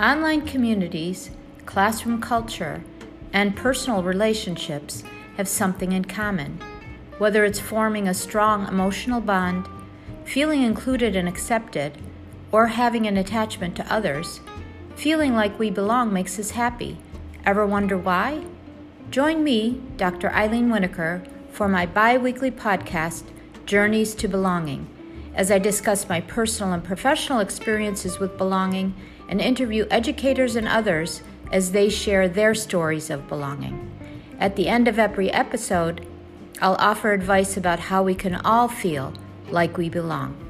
Online communities, classroom culture, and personal relationships have something in common. Whether it's forming a strong emotional bond, feeling included and accepted, or having an attachment to others, feeling like we belong makes us happy. Ever wonder why? Join me, Dr. Eileen Winokur, for my bi weekly podcast, Journeys to Belonging, as I discuss my personal and professional experiences with belonging and interview educators and others as they share their stories of belonging. At the end of every episode, I'll offer advice about how we can all feel like we belong.